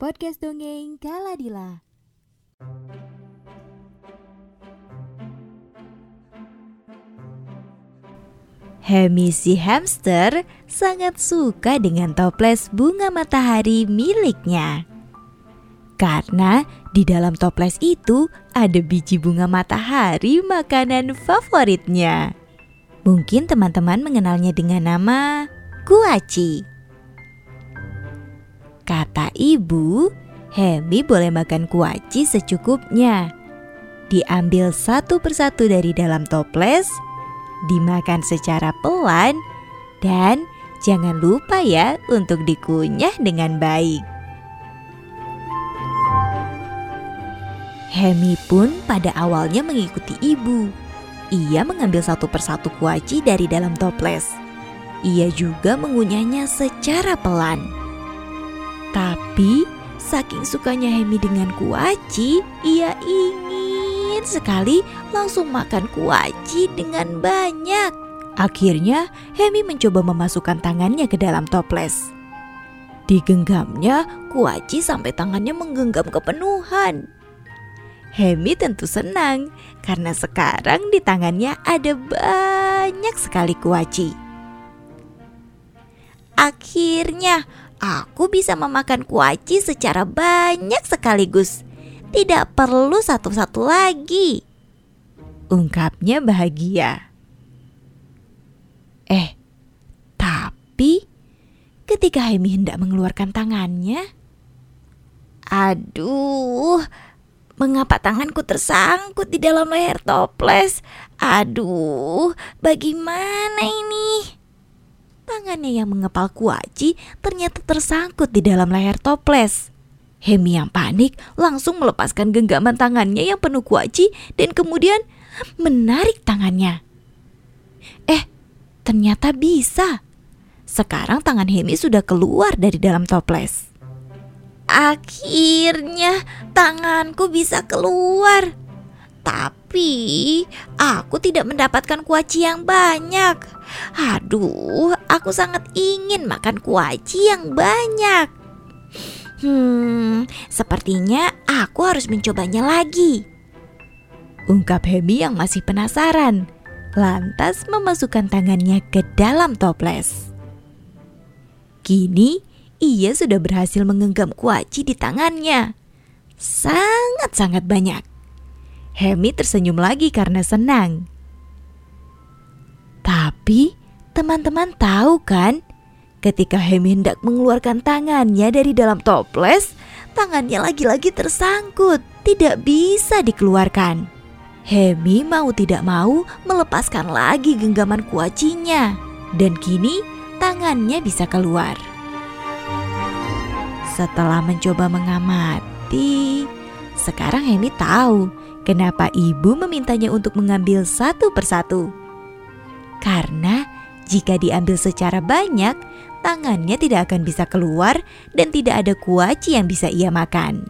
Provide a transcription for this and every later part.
podcast dongeng Kaladila. Hemi si hamster sangat suka dengan toples bunga matahari miliknya. Karena di dalam toples itu ada biji bunga matahari makanan favoritnya. Mungkin teman-teman mengenalnya dengan nama kuaci. Kata ibu, Hemi boleh makan kuaci secukupnya. Diambil satu persatu dari dalam toples, dimakan secara pelan, dan jangan lupa ya untuk dikunyah dengan baik. Hemi pun pada awalnya mengikuti ibu. Ia mengambil satu persatu kuaci dari dalam toples. Ia juga mengunyahnya secara pelan. Tapi saking sukanya Hemi dengan kuaci, ia ingin sekali langsung makan kuaci dengan banyak. Akhirnya Hemi mencoba memasukkan tangannya ke dalam toples. Digenggamnya kuaci sampai tangannya menggenggam kepenuhan. Hemi tentu senang karena sekarang di tangannya ada banyak sekali kuaci. Akhirnya aku bisa memakan kuaci secara banyak sekaligus. Tidak perlu satu-satu lagi. Ungkapnya bahagia. Eh, tapi ketika Hemi hendak mengeluarkan tangannya, aduh, Mengapa tanganku tersangkut di dalam leher toples? Aduh, bagaimana ini? Tangannya yang mengepal kuaci ternyata tersangkut di dalam leher toples. Hemi yang panik langsung melepaskan genggaman tangannya yang penuh kuaci dan kemudian menarik tangannya. Eh, ternyata bisa. Sekarang tangan Hemi sudah keluar dari dalam toples. Akhirnya tanganku bisa keluar. Tapi aku tidak mendapatkan kuaci yang banyak. Aduh, aku sangat ingin makan kuaci yang banyak. Hmm, sepertinya aku harus mencobanya lagi. Ungkap Hemi yang masih penasaran. Lantas memasukkan tangannya ke dalam toples. Kini ia sudah berhasil menggenggam kuaci di tangannya. Sangat-sangat banyak. Hemi tersenyum lagi karena senang. Tapi teman-teman tahu kan, ketika Hemi hendak mengeluarkan tangannya dari dalam toples, tangannya lagi-lagi tersangkut, tidak bisa dikeluarkan. Hemi mau tidak mau melepaskan lagi genggaman kuacinya, dan kini tangannya bisa keluar. Setelah mencoba mengamati, sekarang Hemi tahu kenapa ibu memintanya untuk mengambil satu persatu. Karena jika diambil secara banyak, tangannya tidak akan bisa keluar dan tidak ada kuaci yang bisa ia makan.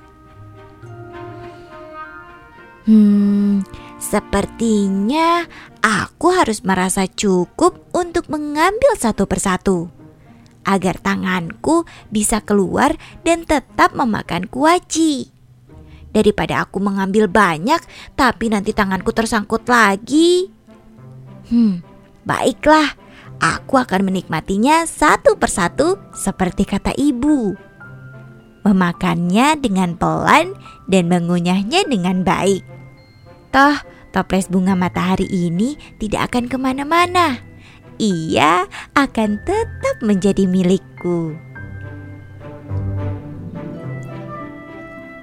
Hmm, sepertinya aku harus merasa cukup untuk mengambil satu persatu agar tanganku bisa keluar dan tetap memakan kuaci. Daripada aku mengambil banyak tapi nanti tanganku tersangkut lagi. Hmm, baiklah. Aku akan menikmatinya satu persatu seperti kata ibu. Memakannya dengan pelan dan mengunyahnya dengan baik. Toh, toples bunga matahari ini tidak akan ke mana-mana ia akan tetap menjadi milikku.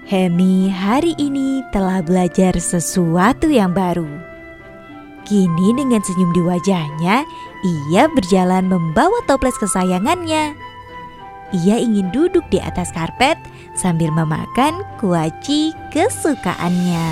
Hemi hari ini telah belajar sesuatu yang baru. Kini dengan senyum di wajahnya, ia berjalan membawa toples kesayangannya. Ia ingin duduk di atas karpet sambil memakan kuaci kesukaannya.